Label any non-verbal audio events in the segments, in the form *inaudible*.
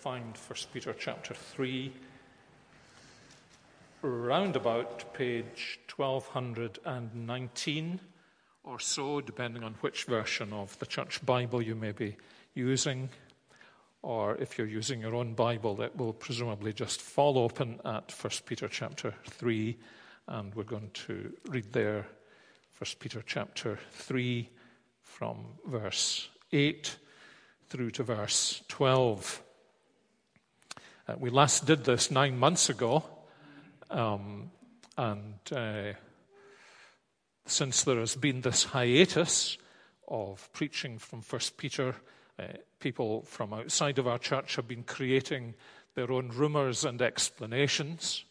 Find 1 Peter chapter 3, round about page 1219 or so, depending on which version of the church Bible you may be using. Or if you're using your own Bible, it will presumably just fall open at 1 Peter chapter 3, and we're going to read there 1 Peter chapter 3 from verse 8 through to verse 12. Uh, we last did this nine months ago, um, and uh, since there has been this hiatus of preaching from First Peter, uh, people from outside of our church have been creating their own rumors and explanations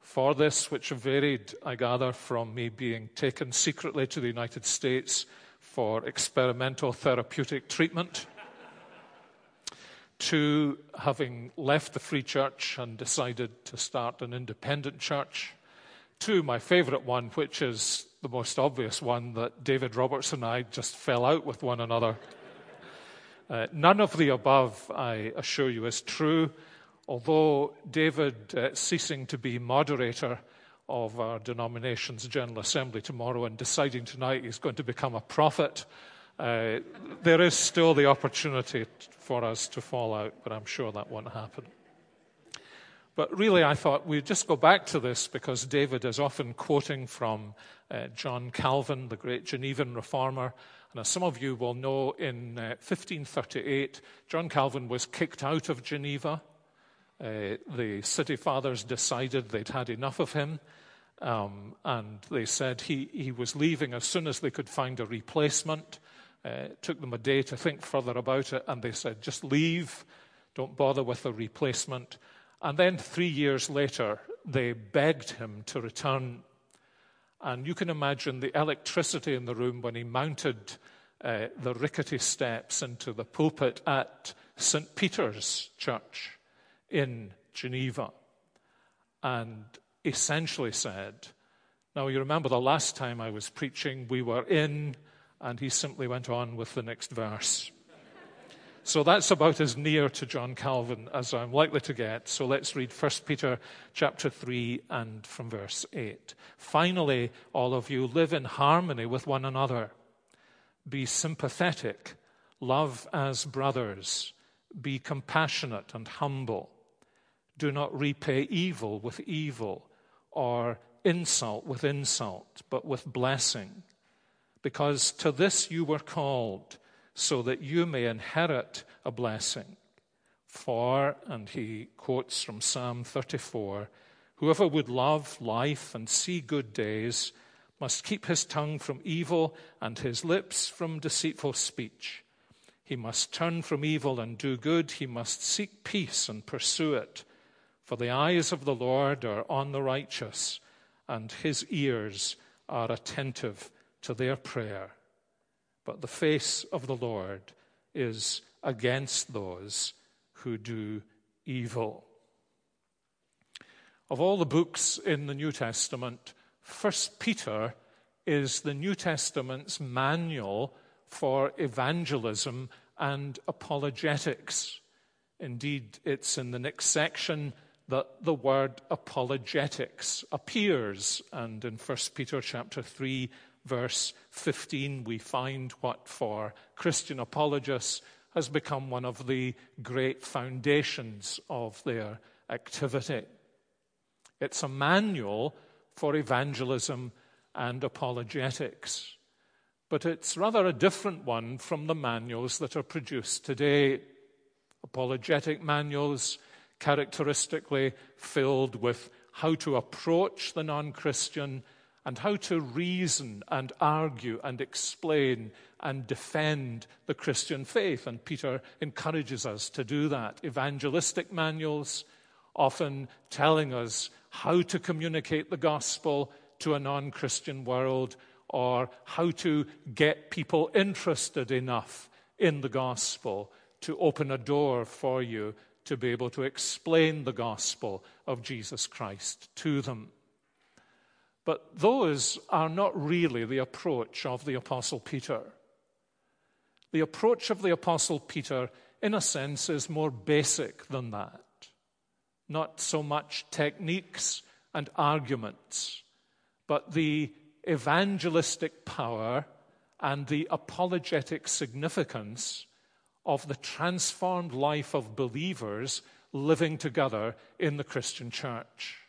for this, which have varied, I gather, from me being taken secretly to the United States for experimental therapeutic treatment to having left the free church and decided to start an independent church, to my favorite one, which is the most obvious one that David Roberts and I just fell out with one another. *laughs* Uh, none of the above, I assure you, is true. Although David, uh, ceasing to be moderator of our denomination's General Assembly tomorrow and deciding tonight he's going to become a prophet, uh, there is still the opportunity for us to fall out, but I'm sure that won't happen. But really, I thought we'd just go back to this because David is often quoting from uh, John Calvin, the great Genevan reformer. And as some of you will know, in uh, 1538, John Calvin was kicked out of Geneva. Uh, the city fathers decided they'd had enough of him. Um, and they said he, he was leaving as soon as they could find a replacement. Uh, it took them a day to think further about it, and they said, just leave, don't bother with a replacement. And then three years later, they begged him to return. And you can imagine the electricity in the room when he mounted uh, the rickety steps into the pulpit at St. Peter's Church in Geneva and essentially said, Now, you remember the last time I was preaching, we were in and he simply went on with the next verse. So that's about as near to John Calvin as I'm likely to get. So let's read 1 Peter chapter 3 and from verse 8. Finally, all of you live in harmony with one another. Be sympathetic, love as brothers, be compassionate and humble. Do not repay evil with evil or insult with insult, but with blessing because to this you were called, so that you may inherit a blessing. For, and he quotes from Psalm 34 whoever would love life and see good days must keep his tongue from evil and his lips from deceitful speech. He must turn from evil and do good. He must seek peace and pursue it. For the eyes of the Lord are on the righteous, and his ears are attentive to their prayer. But the face of the Lord is against those who do evil. Of all the books in the New Testament, First Peter is the New Testament's manual for evangelism and apologetics. Indeed, it's in the next section that the word apologetics appears. And in 1 Peter chapter 3, verse 15, we find what for Christian apologists has become one of the great foundations of their activity. It's a manual for evangelism and apologetics. But it's rather a different one from the manuals that are produced today apologetic manuals, characteristically filled with how to approach the non Christian and how to reason and argue and explain and defend the Christian faith. And Peter encourages us to do that. Evangelistic manuals, often telling us how to communicate the gospel to a non Christian world or how to get people interested enough in the gospel to open a door for you to be able to explain the gospel of Jesus Christ to them. But those are not really the approach of the Apostle Peter. The approach of the Apostle Peter, in a sense, is more basic than that. Not so much techniques and arguments, but the evangelistic power and the apologetic significance of the transformed life of believers living together in the Christian church.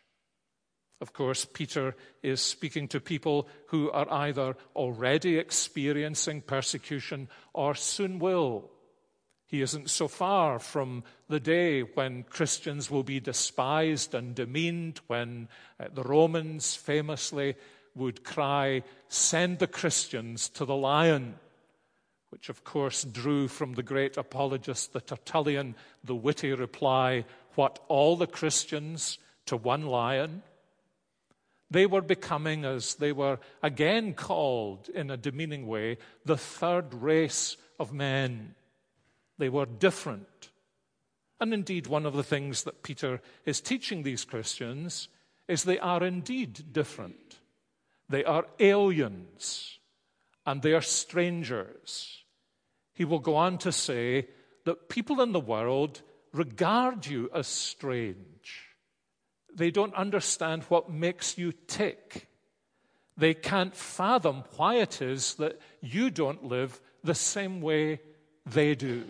Of course, Peter is speaking to people who are either already experiencing persecution or soon will. He isn't so far from the day when Christians will be despised and demeaned, when uh, the Romans famously would cry, Send the Christians to the lion which of course drew from the great apologist, the Tertullian, the witty reply, What, all the Christians to one lion? They were becoming, as they were again called in a demeaning way, the third race of men. They were different. And indeed, one of the things that Peter is teaching these Christians is they are indeed different. They are aliens and they are strangers. He will go on to say that people in the world regard you as strange. They don't understand what makes you tick. They can't fathom why it is that you don't live the same way they do.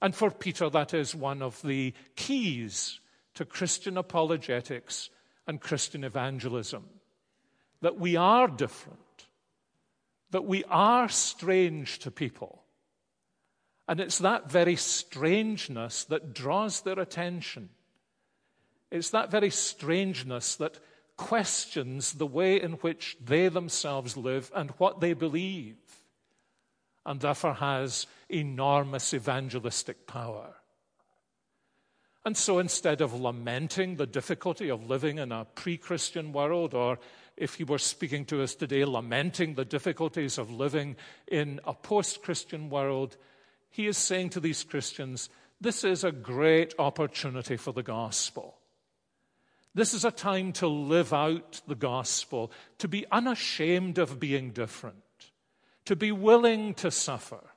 And for Peter, that is one of the keys to Christian apologetics and Christian evangelism that we are different, that we are strange to people, and it's that very strangeness that draws their attention. It's that very strangeness that questions the way in which they themselves live and what they believe, and therefore has enormous evangelistic power. And so instead of lamenting the difficulty of living in a pre Christian world, or if he were speaking to us today, lamenting the difficulties of living in a post Christian world, he is saying to these Christians, this is a great opportunity for the gospel. This is a time to live out the gospel, to be unashamed of being different, to be willing to suffer,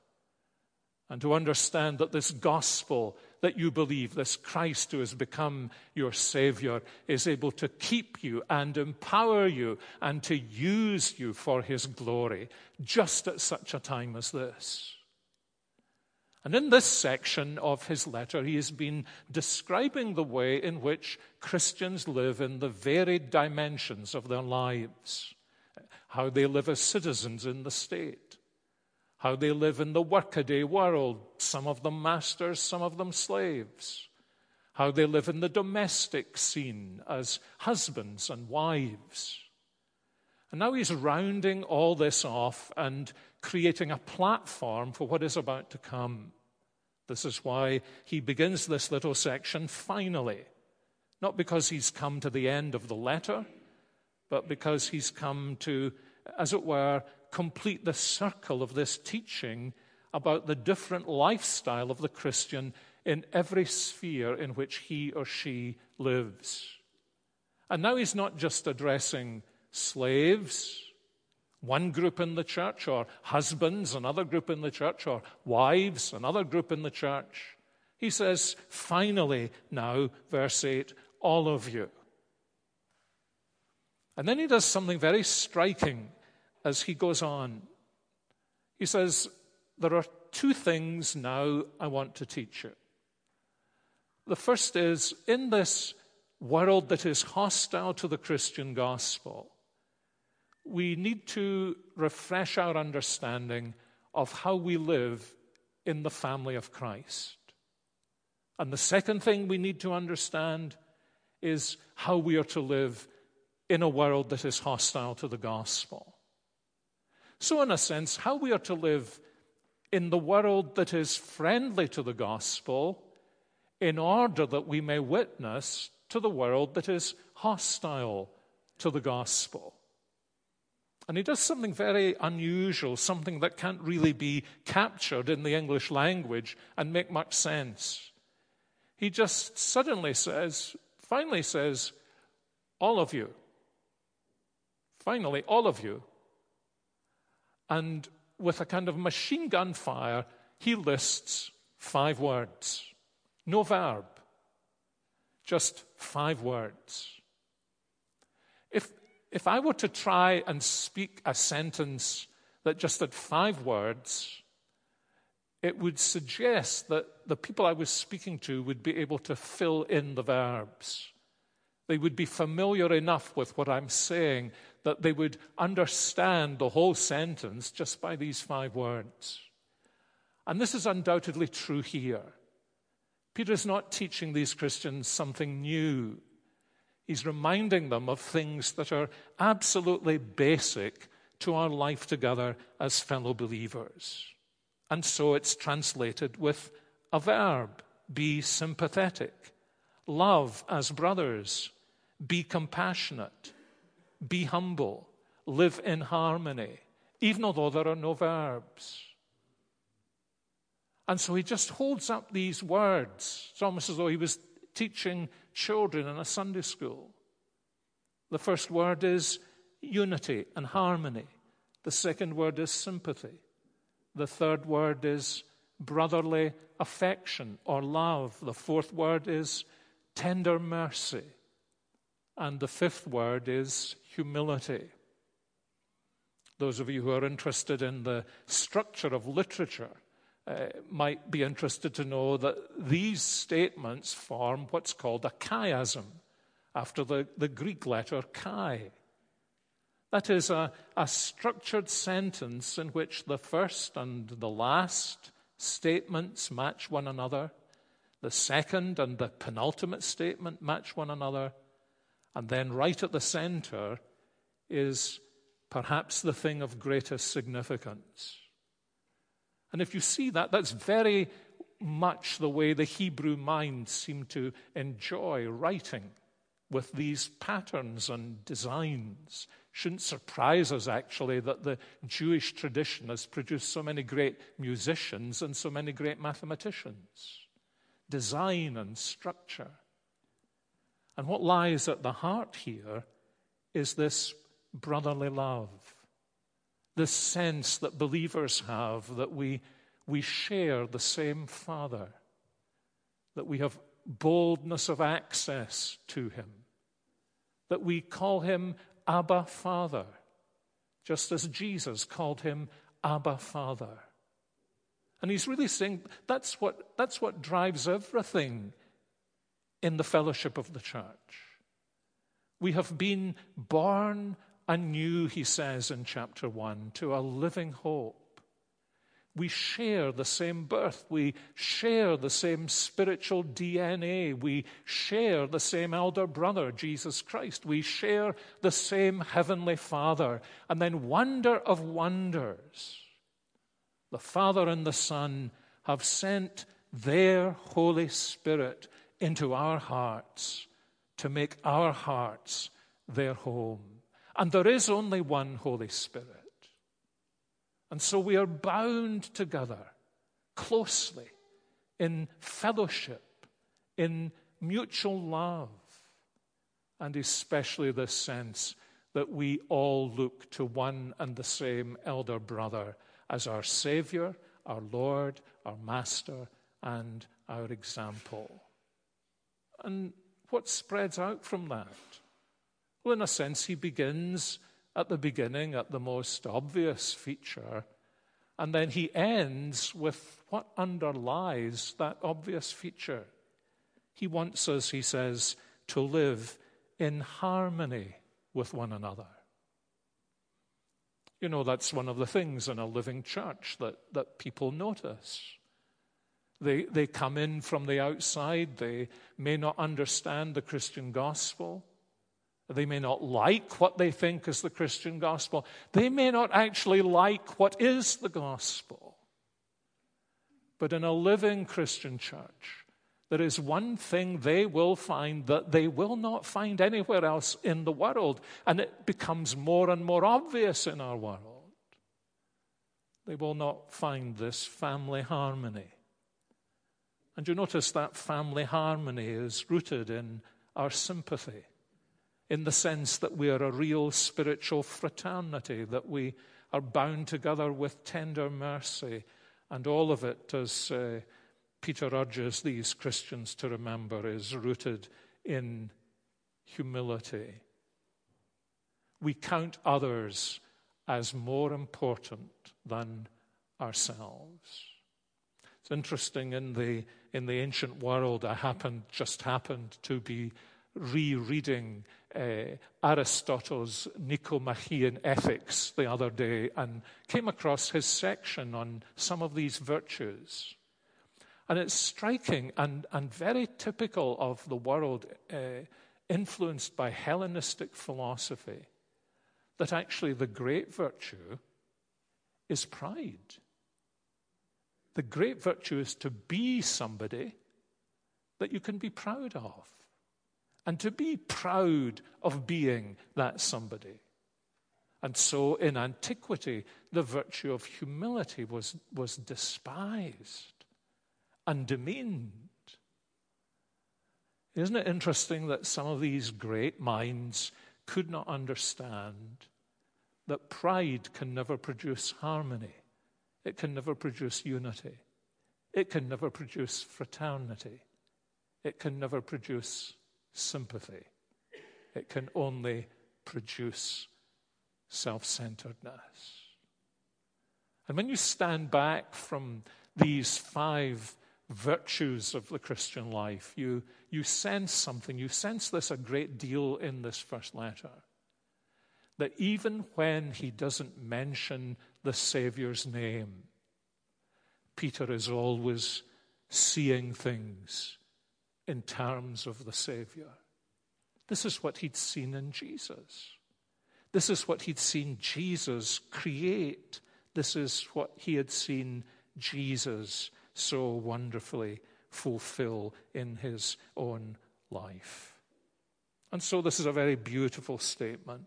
and to understand that this gospel that you believe, this Christ who has become your Savior, is able to keep you and empower you and to use you for His glory just at such a time as this. And in this section of his letter, he has been describing the way in which Christians live in the varied dimensions of their lives. How they live as citizens in the state, how they live in the workaday world, some of them masters, some of them slaves, how they live in the domestic scene as husbands and wives. And now he's rounding all this off and creating a platform for what is about to come. This is why he begins this little section finally. Not because he's come to the end of the letter, but because he's come to, as it were, complete the circle of this teaching about the different lifestyle of the Christian in every sphere in which he or she lives. And now he's not just addressing slaves, one group in the church, or husbands, another group in the church, or wives, another group in the church. He says, finally, now, verse 8, all of you. And then he does something very striking as he goes on. He says, There are two things now I want to teach you. The first is in this world that is hostile to the Christian gospel, we need to refresh our understanding of how we live in the family of Christ. And the second thing we need to understand is how we are to live in a world that is hostile to the gospel. So, in a sense, how we are to live in the world that is friendly to the gospel in order that we may witness to the world that is hostile to the gospel. And he does something very unusual, something that can't really be captured in the English language and make much sense. He just suddenly says, finally says, all of you. Finally, all of you. And with a kind of machine gun fire, he lists five words. No verb, just five words. If, I were to try and speak a sentence that just had five words, it would suggest that the people I was speaking to would be able to fill in the verbs. They would be familiar enough with what I'm saying that they would understand the whole sentence just by these five words. And this is undoubtedly true here. Peter is not teaching these Christians something new. He's reminding them of things that are absolutely basic to our life together as fellow believers. And so it's translated with a verb be sympathetic, love as brothers, be compassionate, be humble, live in harmony, even although there are no verbs. And so he just holds up these words. It's almost as though he was teaching children in a Sunday school. The first word is unity and harmony. The second word is sympathy. The third word is brotherly affection or love. The fourth word is tender mercy. And the fifth word is humility. Those of you who are interested in the structure of literature uh, might be interested to know that these statements form what's called a chiasm, after the, the Greek letter chi. That is a, a structured sentence in which the first and the last statements match one another, the second and the penultimate statement match one another, and then right at the center is perhaps the thing of greatest significance. And if you see that, that's very much the way the Hebrew mind seemed to enjoy writing with these patterns and designs. Shouldn't surprise us, actually, that the Jewish tradition has produced so many great musicians and so many great mathematicians. Design and structure. And what lies at the heart here is this brotherly love, this sense that believers have that we, we share the same Father, that we have boldness of access to Him, that we call Him Abba Father, just as Jesus called Him Abba Father. And he's really saying that's what, that's what drives everything in the fellowship of the church. We have been born anew, he says in chapter 1, to a living hope. We share the same birth. We share the same spiritual DNA. We share the same elder brother, Jesus Christ. We share the same heavenly Father. And then, wonder of wonders, the Father and the Son have sent their Holy Spirit into our hearts to make our hearts their home. And there is only one Holy Spirit. And so we are bound together closely in fellowship, in mutual love. and especially this sense that we all look to one and the same elder brother as our Savior, our Lord, our Master, and our example. And what spreads out from that? Well, in a sense, he begins at the beginning, at the most obvious feature, and then he ends with what underlies that obvious feature. He wants us, he says, to live in harmony with one another. You know, that's one of the things in a living church that, that people notice. They, they come in from the outside, they may not understand the Christian gospel. They may not like what they think is the Christian gospel. They may not actually like what is the gospel. But in a living Christian church, there is one thing they will find that they will not find anywhere else in the world, and it becomes more and more obvious in our world. They will not find this family harmony. And you notice that family harmony is rooted in our sympathy, in the sense that we are a real spiritual fraternity, that we are bound together with tender mercy, and all of it, as uh, Peter urges these Christians to remember, is rooted in humility. We count others as more important than ourselves. It's interesting in the, in the ancient world, I happened, just happened to be rereading uh, Aristotle's Nicomachean Ethics the other day and came across his section on some of these virtues. And it's striking and, and very typical of the world uh, influenced by Hellenistic philosophy that actually the great virtue is pride. The great virtue is to be somebody that you can be proud of, and to be proud of being that somebody. And so in antiquity, the virtue of humility was, was despised and demeaned. Isn't it interesting that some of these great minds could not understand that pride can never produce harmony, it can never produce unity, it can never produce fraternity, it can never produce sympathy, it can only produce self centeredness. And when you stand back from these five virtues of the Christian life, you, you sense something. You sense this a great deal in this first letter. That even when he doesn't mention the Savior's name, Peter is always seeing things in terms of the Savior. This is what he'd seen in Jesus. This is what he'd seen Jesus create. This is what he had seen Jesus so wonderfully fulfill in his own life. And so, this is a very beautiful statement.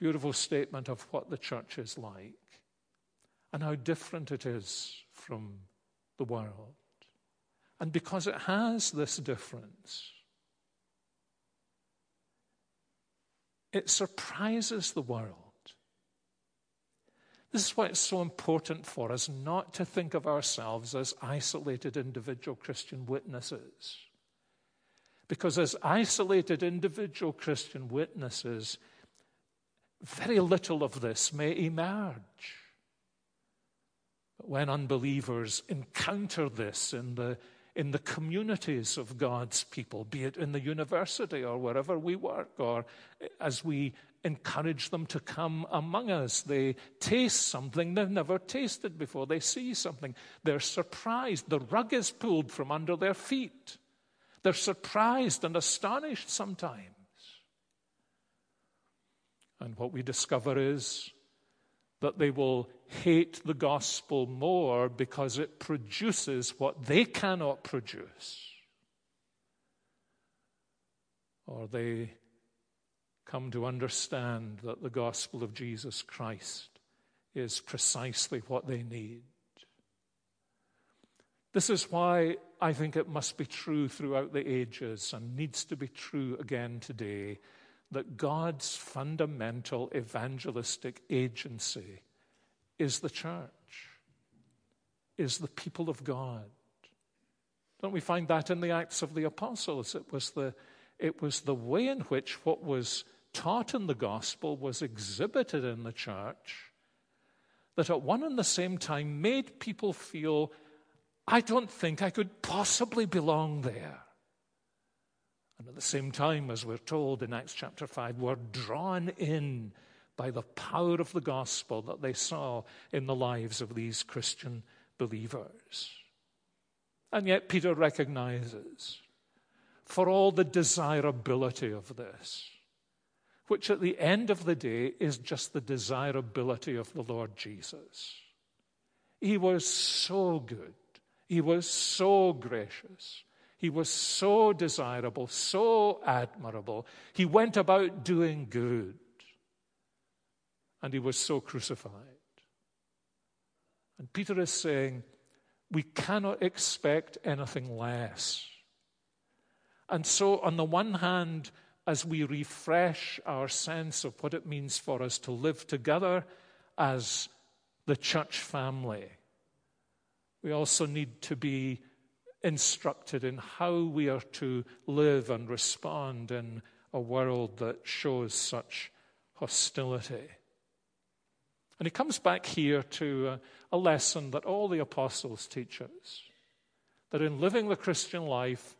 Beautiful statement of what the church is like and how different it is from the world. And because it has this difference, it surprises the world. This is why it's so important for us not to think of ourselves as isolated individual Christian witnesses. Because as isolated individual Christian witnesses, very little of this may emerge. But when unbelievers encounter this in the, in the communities of God's people, be it in the university or wherever we work, or as we encourage them to come among us. They taste something they've never tasted before. They see something. They're surprised. The rug is pulled from under their feet. They're surprised and astonished sometimes. And what we discover is that they will hate the gospel more because it produces what they cannot produce. Or they come to understand that the gospel of Jesus Christ is precisely what they need. This is why I think it must be true throughout the ages and needs to be true again today that God's fundamental evangelistic agency is the church, is the people of God. Don't we find that in the Acts of the Apostles? It was the, it was the way in which what was taught in the gospel was exhibited in the church that at one and the same time made people feel, I don't think I could possibly belong there. And at the same time, as we're told in Acts chapter 5, were drawn in by the power of the gospel that they saw in the lives of these Christian believers. And yet, Peter recognizes, for all the desirability of this, which at the end of the day is just the desirability of the Lord Jesus. He was so good. He was so gracious. He was so desirable, so admirable. He went about doing good. And he was so crucified. And Peter is saying, we cannot expect anything less. And so, on the one hand, as we refresh our sense of what it means for us to live together as the church family. We also need to be instructed in how we are to live and respond in a world that shows such hostility. And he comes back here to a, a lesson that all the apostles teach us that in living the Christian life,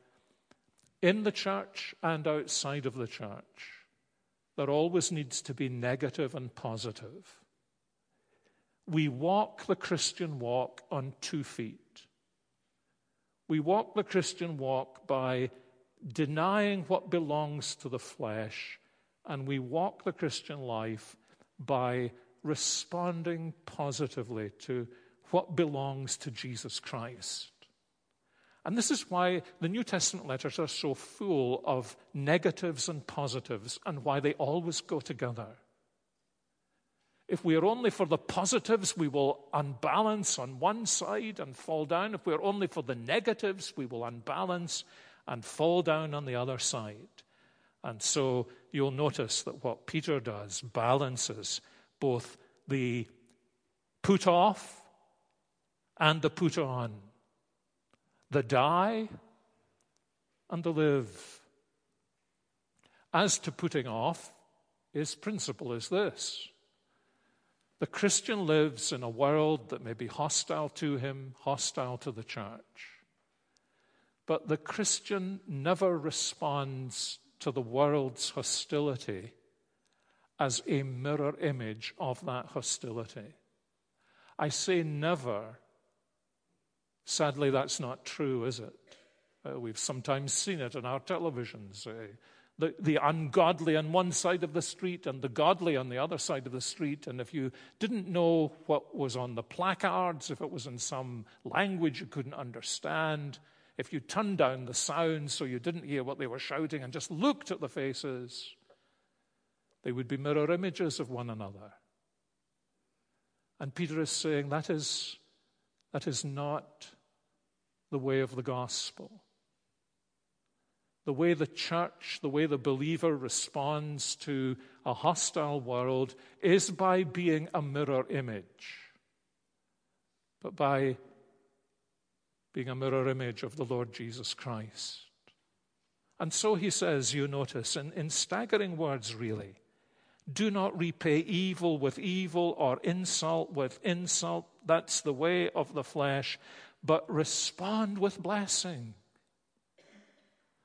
in the church and outside of the church, there always needs to be negative and positive. We walk the Christian walk on two feet. We walk the Christian walk by denying what belongs to the flesh, and we walk the Christian life by responding positively to what belongs to Jesus Christ. And this is why the New Testament letters are so full of negatives and positives and why they always go together. If we are only for the positives, we will unbalance on one side and fall down. If we are only for the negatives, we will unbalance and fall down on the other side. And so you'll notice that what Peter does balances both the put off and the put on the die and the live. As to putting off, his principle is this the Christian lives in a world that may be hostile to him, hostile to the church. But the Christian never responds to the world's hostility as a mirror image of that hostility. I say never Sadly, that's not true, is it? Uh, we've sometimes seen it on our televisions. Uh, the, the ungodly on one side of the street and the godly on the other side of the street. And if you didn't know what was on the placards, if it was in some language you couldn't understand, if you turned down the sound so you didn't hear what they were shouting and just looked at the faces, they would be mirror images of one another. And Peter is saying that is, that is not the way of the gospel. The way the church, the way the believer responds to a hostile world is by being a mirror image, but by being a mirror image of the Lord Jesus Christ. And so he says, you notice, in, in staggering words, really, do not repay evil with evil or insult with insult. That's the way of the flesh but respond with blessing.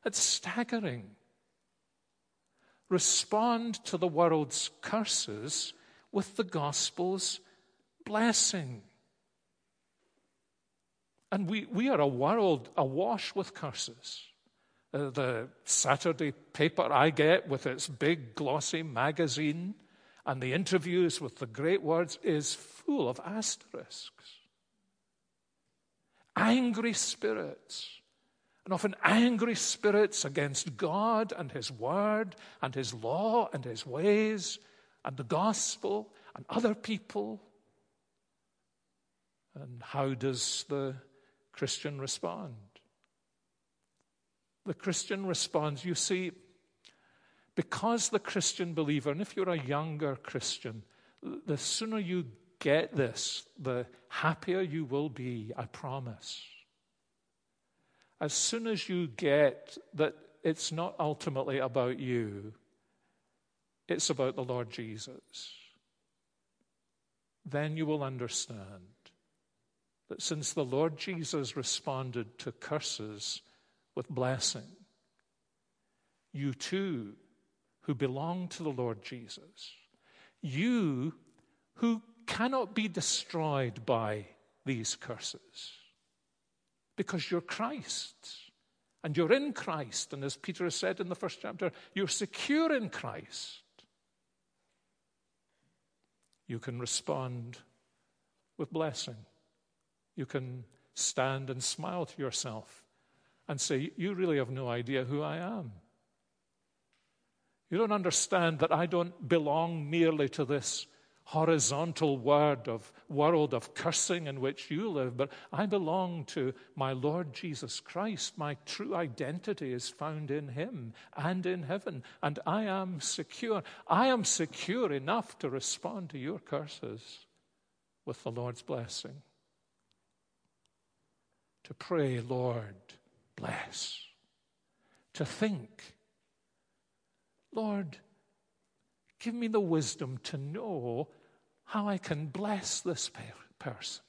It's staggering. Respond to the world's curses with the gospel's blessing. And we, we are a world awash with curses. Uh, the Saturday paper I get with its big glossy magazine and the interviews with the great words is full of asterisks angry spirits, and often angry spirits against God and His Word and His law and His ways and the gospel and other people. And how does the Christian respond? The Christian responds, you see, because the Christian believer, and if you're a younger Christian, the sooner you get this, the happier you will be, I promise. As soon as you get that it's not ultimately about you, it's about the Lord Jesus, then you will understand that since the Lord Jesus responded to curses with blessing, you too, who belong to the Lord Jesus, you who cannot be destroyed by these curses, because you're Christ. And you're in Christ. And as Peter has said in the first chapter, you're secure in Christ. You can respond with blessing. You can stand and smile to yourself and say, You really have no idea who I am. You don't understand that I don't belong merely to this horizontal word of world of cursing in which you live, but I belong to my Lord Jesus Christ. My true identity is found in Him and in heaven, and I am secure. I am secure enough to respond to your curses with the Lord's blessing. To pray, Lord, To think, Lord, Give me the wisdom to know how I can bless this person,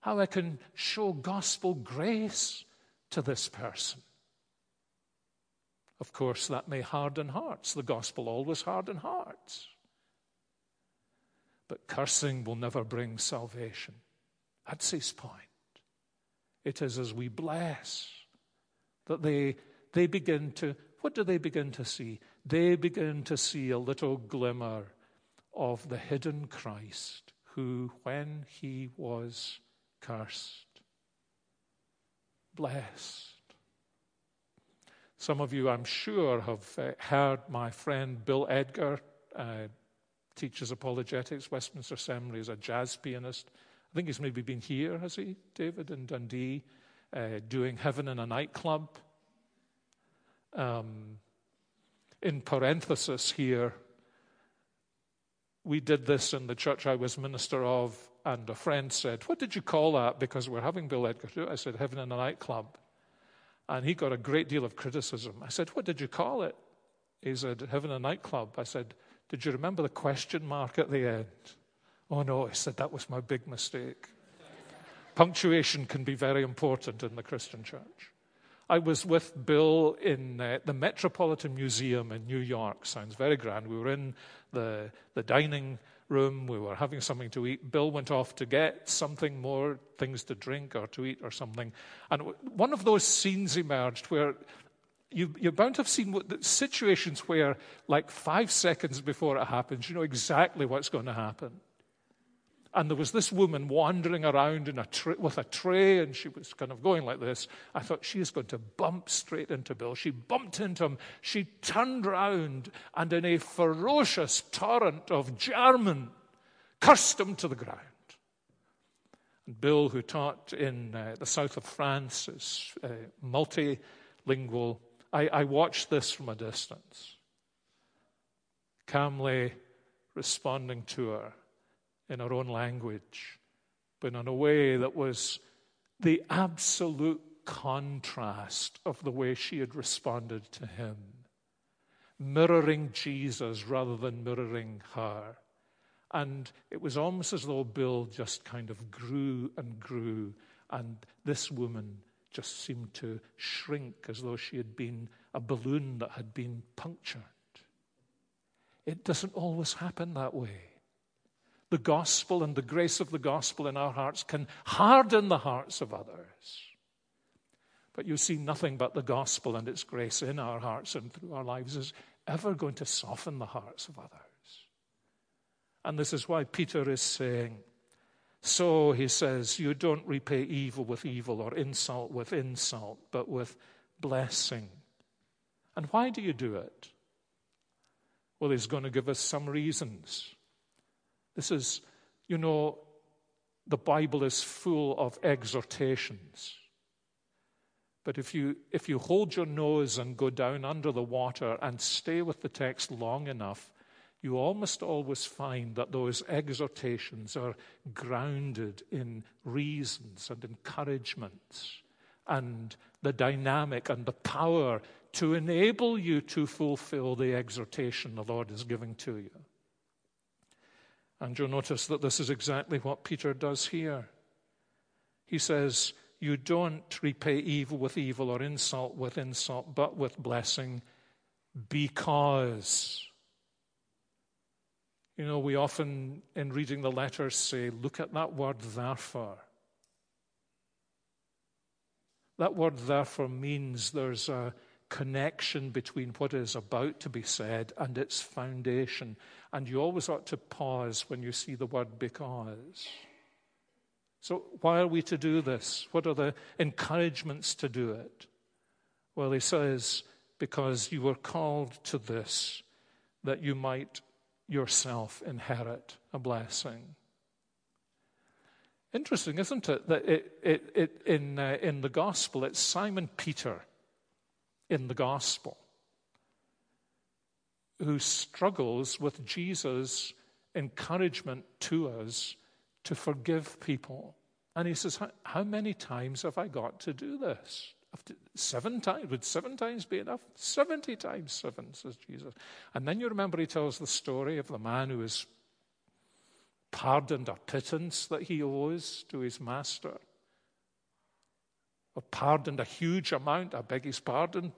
how I can show gospel grace to this person. Of course, that may harden hearts. The gospel always hardens hearts. But cursing will never bring salvation. That's his point. It is as we bless that they, they begin to, what do they begin to see? they begin to see a little glimmer of the hidden Christ who, when he was cursed, blessed. Some of you, I'm sure, have uh, heard my friend Bill Edgar uh, teaches apologetics. Westminster Seminary is a jazz pianist. I think he's maybe been here, has he, David, in Dundee, uh, doing Heaven in a Nightclub. Um, in parenthesis here, we did this in the church I was minister of, and a friend said, What did you call that? Because we're having Bill Edgar do it. I said, Heaven in a Nightclub. And he got a great deal of criticism. I said, What did you call it? He said, Heaven in a Nightclub. I said, Did you remember the question mark at the end? Oh no, I said, That was my big mistake. Punctuation can be very important in the Christian church. I was with Bill in uh, the Metropolitan Museum in New York. Sounds very grand. We were in the, the dining room. We were having something to eat. Bill went off to get something more, things to drink or to eat or something. And one of those scenes emerged where you, are bound to have seen situations where, like five seconds before it happens, you know exactly what's going to happen. And there was this woman wandering around a tra- with a tray, and she was kind of going like this. I thought, she is going to bump straight into Bill. She bumped into him. She turned round and, in a ferocious torrent of German, cursed him to the ground. And Bill, who taught in uh, the south of France, is uh, multilingual. I, I watched this from a distance, calmly responding to her in her own language, but in a way that was the absolute contrast of the way she had responded to him, mirroring Jesus rather than mirroring her. And it was almost as though Bill just kind of grew and grew, and this woman just seemed to shrink as though she had been a balloon that had been punctured. It doesn't always happen that way the gospel and the grace of the gospel in our hearts can harden the hearts of others. But you see, nothing but the gospel and its grace in our hearts and through our lives is ever going to soften the hearts of others. And this is why Peter is saying, so he says, you don't repay evil with evil or insult with insult, but with blessing. And why do you do it? Well, he's going to give us some reasons. This is, you know, the Bible is full of exhortations. But if you, if you hold your nose and go down under the water and stay with the text long enough, you almost always find that those exhortations are grounded in reasons and encouragements and the dynamic and the power to enable you to fulfill the exhortation the Lord is giving to you. And you'll notice that this is exactly what Peter does here. He says, You don't repay evil with evil or insult with insult, but with blessing because. You know, we often, in reading the letters, say, Look at that word, therefore. That word, therefore, means there's a connection between what is about to be said and its foundation. And you always ought to pause when you see the word because. So, why are we to do this? What are the encouragements to do it? Well, he says, because you were called to this, that you might yourself inherit a blessing. Interesting, isn't it? That it, it, it, in, uh, in the gospel, it's Simon Peter in the gospel who struggles with Jesus' encouragement to us to forgive people. And he says, How many times have I got to do this? Seven times. Would seven times be enough? Seventy times seven, says Jesus. And then you remember he tells the story of the man who is pardoned a pittance that he owes to his master or pardoned a huge amount, I beg his pardon,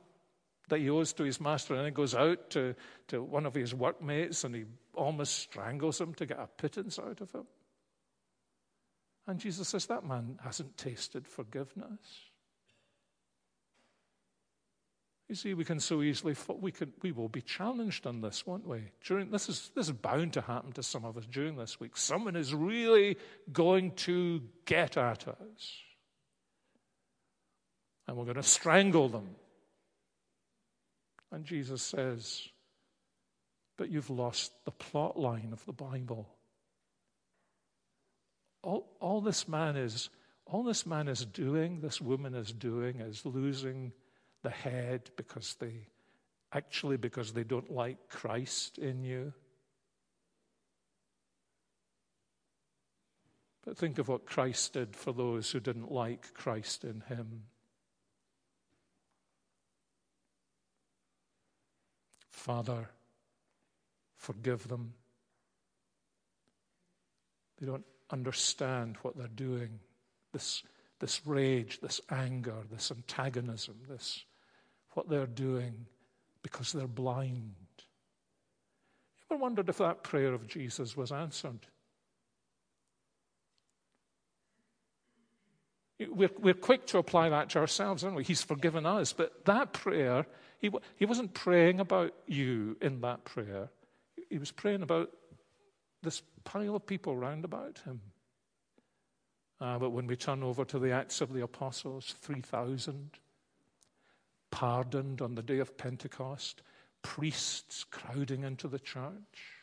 that he owes to his master, and then goes out to, to one of his workmates and he almost strangles him to get a pittance out of him. And Jesus says, That man hasn't tasted forgiveness. You see, we can so easily, we, can, we will be challenged on this, won't we? During, this, is, this is bound to happen to some of us during this week. Someone is really going to get at us and we're going to strangle them. And Jesus says, But you've lost the plot line of the Bible. All, all this man is all this man is doing, this woman is doing, is losing the head because they actually because they don't like Christ in you. But think of what Christ did for those who didn't like Christ in him. Father, forgive them. They don't understand what they're doing. This, this rage, this anger, this antagonism, this what they're doing because they're blind. You ever wondered if that prayer of Jesus was answered? We're, we're quick to apply that to ourselves, aren't we? He's forgiven us. But that prayer, he, he wasn't praying about you in that prayer. He was praying about this pile of people round about him. Uh, but when we turn over to the Acts of the Apostles, 3,000 pardoned on the day of Pentecost, priests crowding into the church.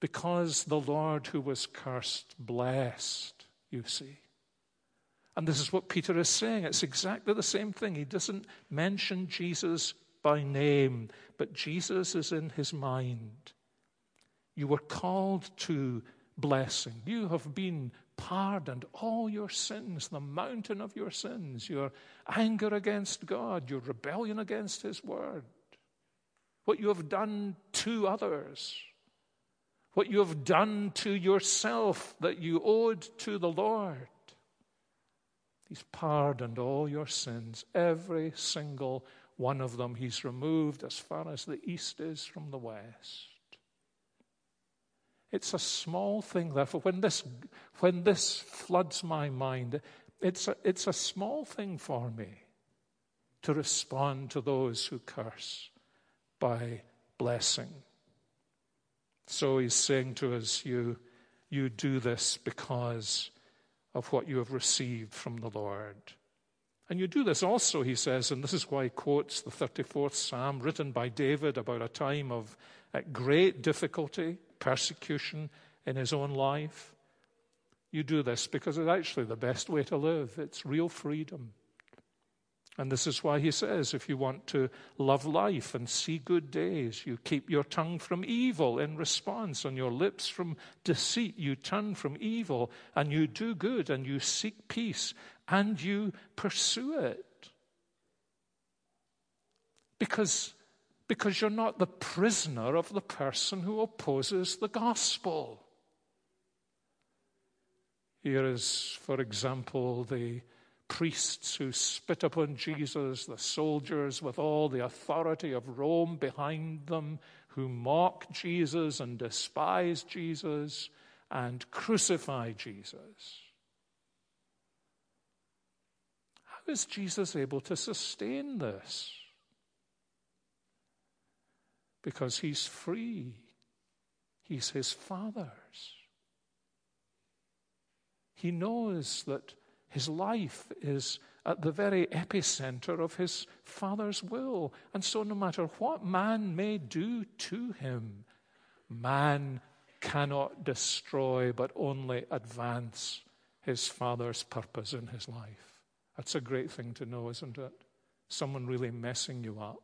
Because the Lord who was cursed blessed, you see. And this is what Peter is saying. It's exactly the same thing. He doesn't mention Jesus by name, but Jesus is in his mind. You were called to blessing. You have been pardoned all your sins, the mountain of your sins, your anger against God, your rebellion against his word, what you have done to others, what you have done to yourself that you owed to the Lord. He's pardoned all your sins, every single one of them. He's removed as far as the east is from the west. It's a small thing, therefore, when this, when this floods my mind, it's a, it's a small thing for me to respond to those who curse by blessing. So he's saying to us, You, you do this because of what you have received from the Lord. And you do this also, he says, and this is why he quotes the 34th Psalm written by David about a time of uh, great difficulty, persecution in his own life. You do this because it's actually the best way to live. It's real freedom And this is why he says if you want to love life and see good days, you keep your tongue from evil in response, and your lips from deceit. You turn from evil, and you do good, and you seek peace, and you pursue it. Because, because you're not the prisoner of the person who opposes the gospel. Here is, for example, the priests who spit upon Jesus, the soldiers with all the authority of Rome behind them, who mock Jesus and despise Jesus and crucify Jesus. How is Jesus able to sustain this? Because he's free, he's his Father's. He knows that his life is at the very epicenter of his Father's will. And so, no matter what man may do to him, man cannot destroy but only advance his Father's purpose in his life. That's a great thing to know, isn't it? Someone really messing you up.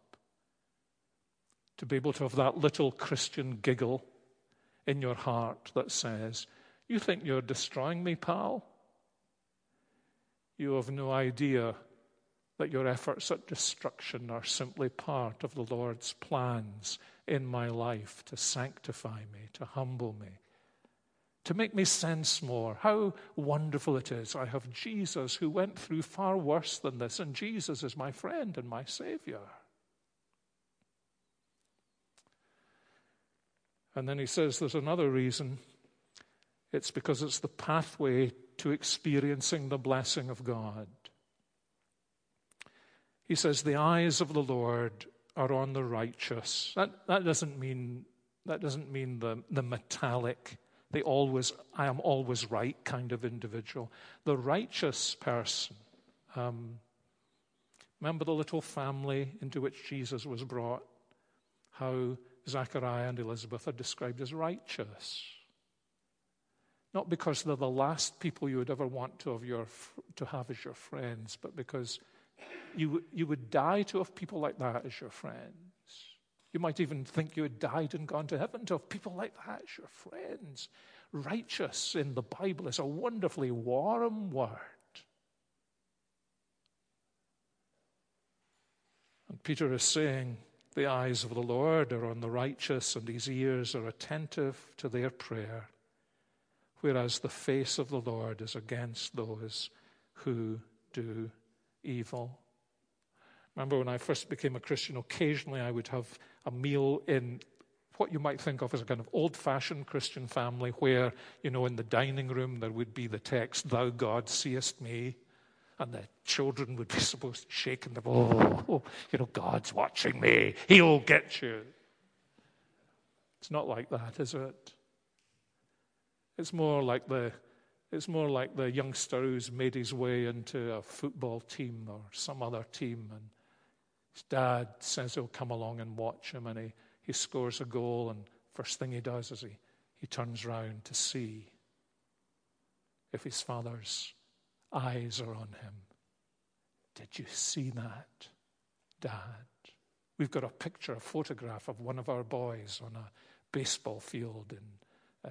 To be able to have that little Christian giggle in your heart that says, You think you're destroying me, pal? You have no idea that your efforts at destruction are simply part of the Lord's plans in my life to sanctify me, to humble me, to make me sense more. How wonderful it is. I have Jesus who went through far worse than this, and Jesus is my friend and my Savior. And then he says there's another reason. It's because it's the pathway to experiencing the blessing of God. He says, The eyes of the Lord are on the righteous. That, that doesn't mean, that doesn't mean the, the metallic, the always, I am always right kind of individual. The righteous person. Um, remember the little family into which Jesus was brought? How Zachariah and Elizabeth are described as righteous. Not because they're the last people you would ever want to have, your, to have as your friends, but because you, you would die to have people like that as your friends. You might even think you had died and gone to heaven to have people like that as your friends. Righteous in the Bible is a wonderfully warm word. And Peter is saying, The eyes of the Lord are on the righteous, and his ears are attentive to their prayer whereas the face of the Lord is against those who do evil. Remember when I first became a Christian, occasionally I would have a meal in what you might think of as a kind of old fashioned Christian family where, you know, in the dining room there would be the text, Thou God seest me. And the children would be *laughs* supposed to shake and oh, oh, you know, God's watching me. He'll get you. It's not like that, is it? It's more like the it's more like the youngster who's made his way into a football team or some other team, and his dad says he'll come along and watch him, and he, he scores a goal, and first thing he does is he, he turns round to see if his father's eyes are on him. Did you see that, Dad? We've got a picture, a photograph of one of our boys on a baseball field in uh,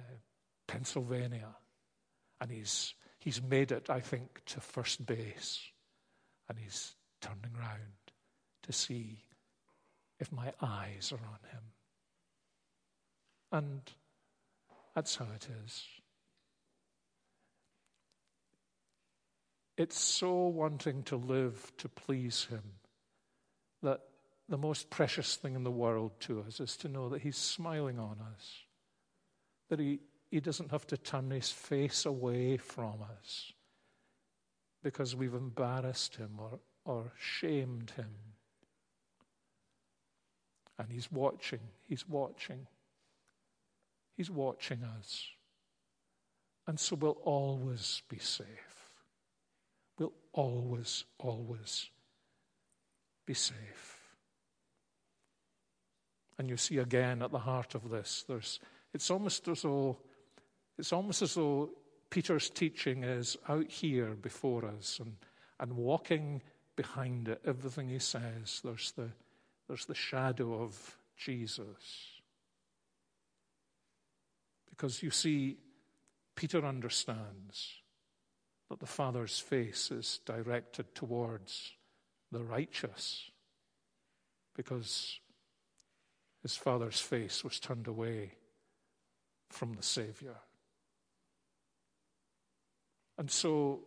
Pennsylvania. And he's, he's made it, I think, to first base. And he's turning round to see if my eyes are on him. And that's how it is. It's so wanting to live to please him that the most precious thing in the world to us is to know that he's smiling on us, that he he doesn't have to turn his face away from us because we've embarrassed him or, or shamed him. And he's watching, he's watching, he's watching us. And so we'll always be safe. We'll always, always be safe. And you see again at the heart of this, there's, it's almost as though it's almost as though Peter's teaching is out here before us and, and walking behind it, everything he says, there's the, there's the shadow of Jesus. Because you see, Peter understands that the Father's face is directed towards the righteous because his Father's face was turned away from the Savior. And so,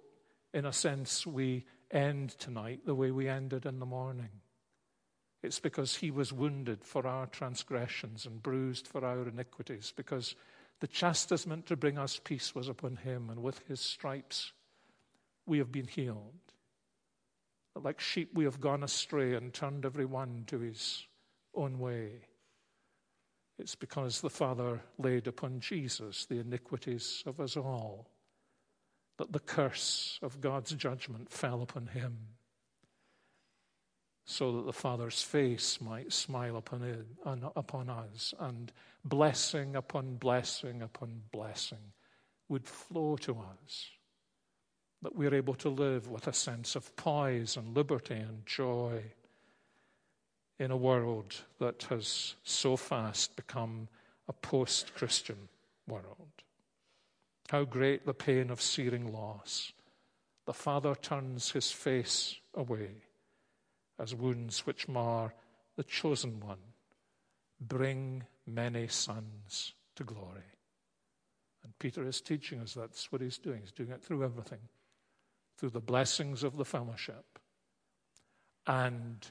in a sense, we end tonight the way we ended in the morning. It's because he was wounded for our transgressions and bruised for our iniquities, because the chastisement to bring us peace was upon him, and with his stripes we have been healed. Like sheep, we have gone astray and turned every one to his own way. It's because the Father laid upon Jesus the iniquities of us all that the curse of God's judgment fell upon him, so that the Father's face might smile upon, it, upon us, and blessing upon blessing upon blessing would flow to us. That we're able to live with a sense of poise and liberty and joy in a world that has so fast become a post Christian world. How great the pain of searing loss. The Father turns his face away as wounds which mar the chosen one bring many sons to glory. And Peter is teaching us that's what he's doing. He's doing it through everything, through the blessings of the fellowship and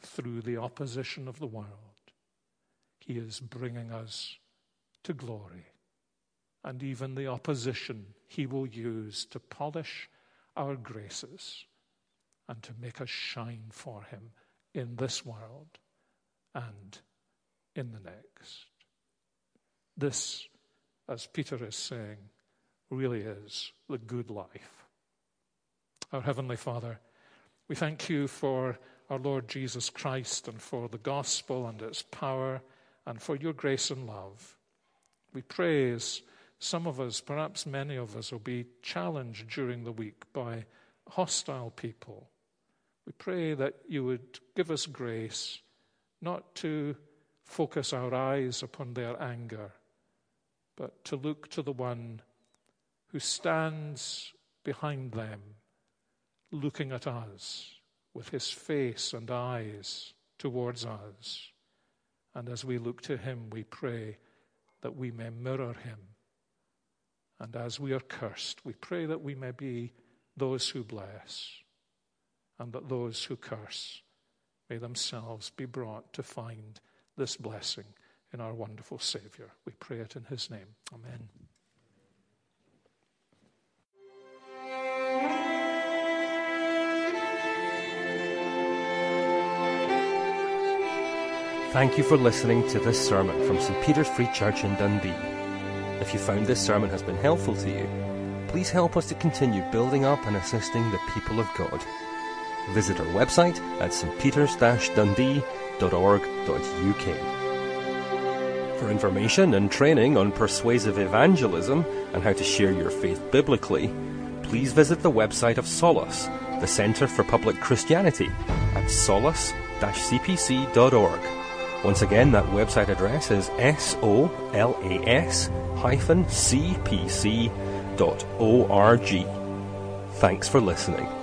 through the opposition of the world. He is bringing us to glory and even the opposition he will use to polish our graces and to make us shine for him in this world and in the next. This, as Peter is saying, really is the good life. Our Heavenly Father, we thank you for our Lord Jesus Christ and for the gospel and its power and for your grace and love. We praise some of us, perhaps many of us, will be challenged during the week by hostile people. We pray that you would give us grace not to focus our eyes upon their anger, but to look to the one who stands behind them, looking at us with his face and eyes towards us. And as we look to him, we pray that we may mirror him and as we are cursed, we pray that we may be those who bless, and that those who curse may themselves be brought to find this blessing in our wonderful Savior. We pray it in His name. Amen. Thank you for listening to this sermon from St. Peter's Free Church in Dundee. If you found this sermon has been helpful to you, please help us to continue building up and assisting the people of God. Visit our website at stpeters-dundee.org.uk. For information and training on persuasive evangelism and how to share your faith biblically, please visit the website of Solas, the Centre for Public Christianity, at solas-cpc.org. Once again, that website address is solas-cpc.org. Thanks for listening.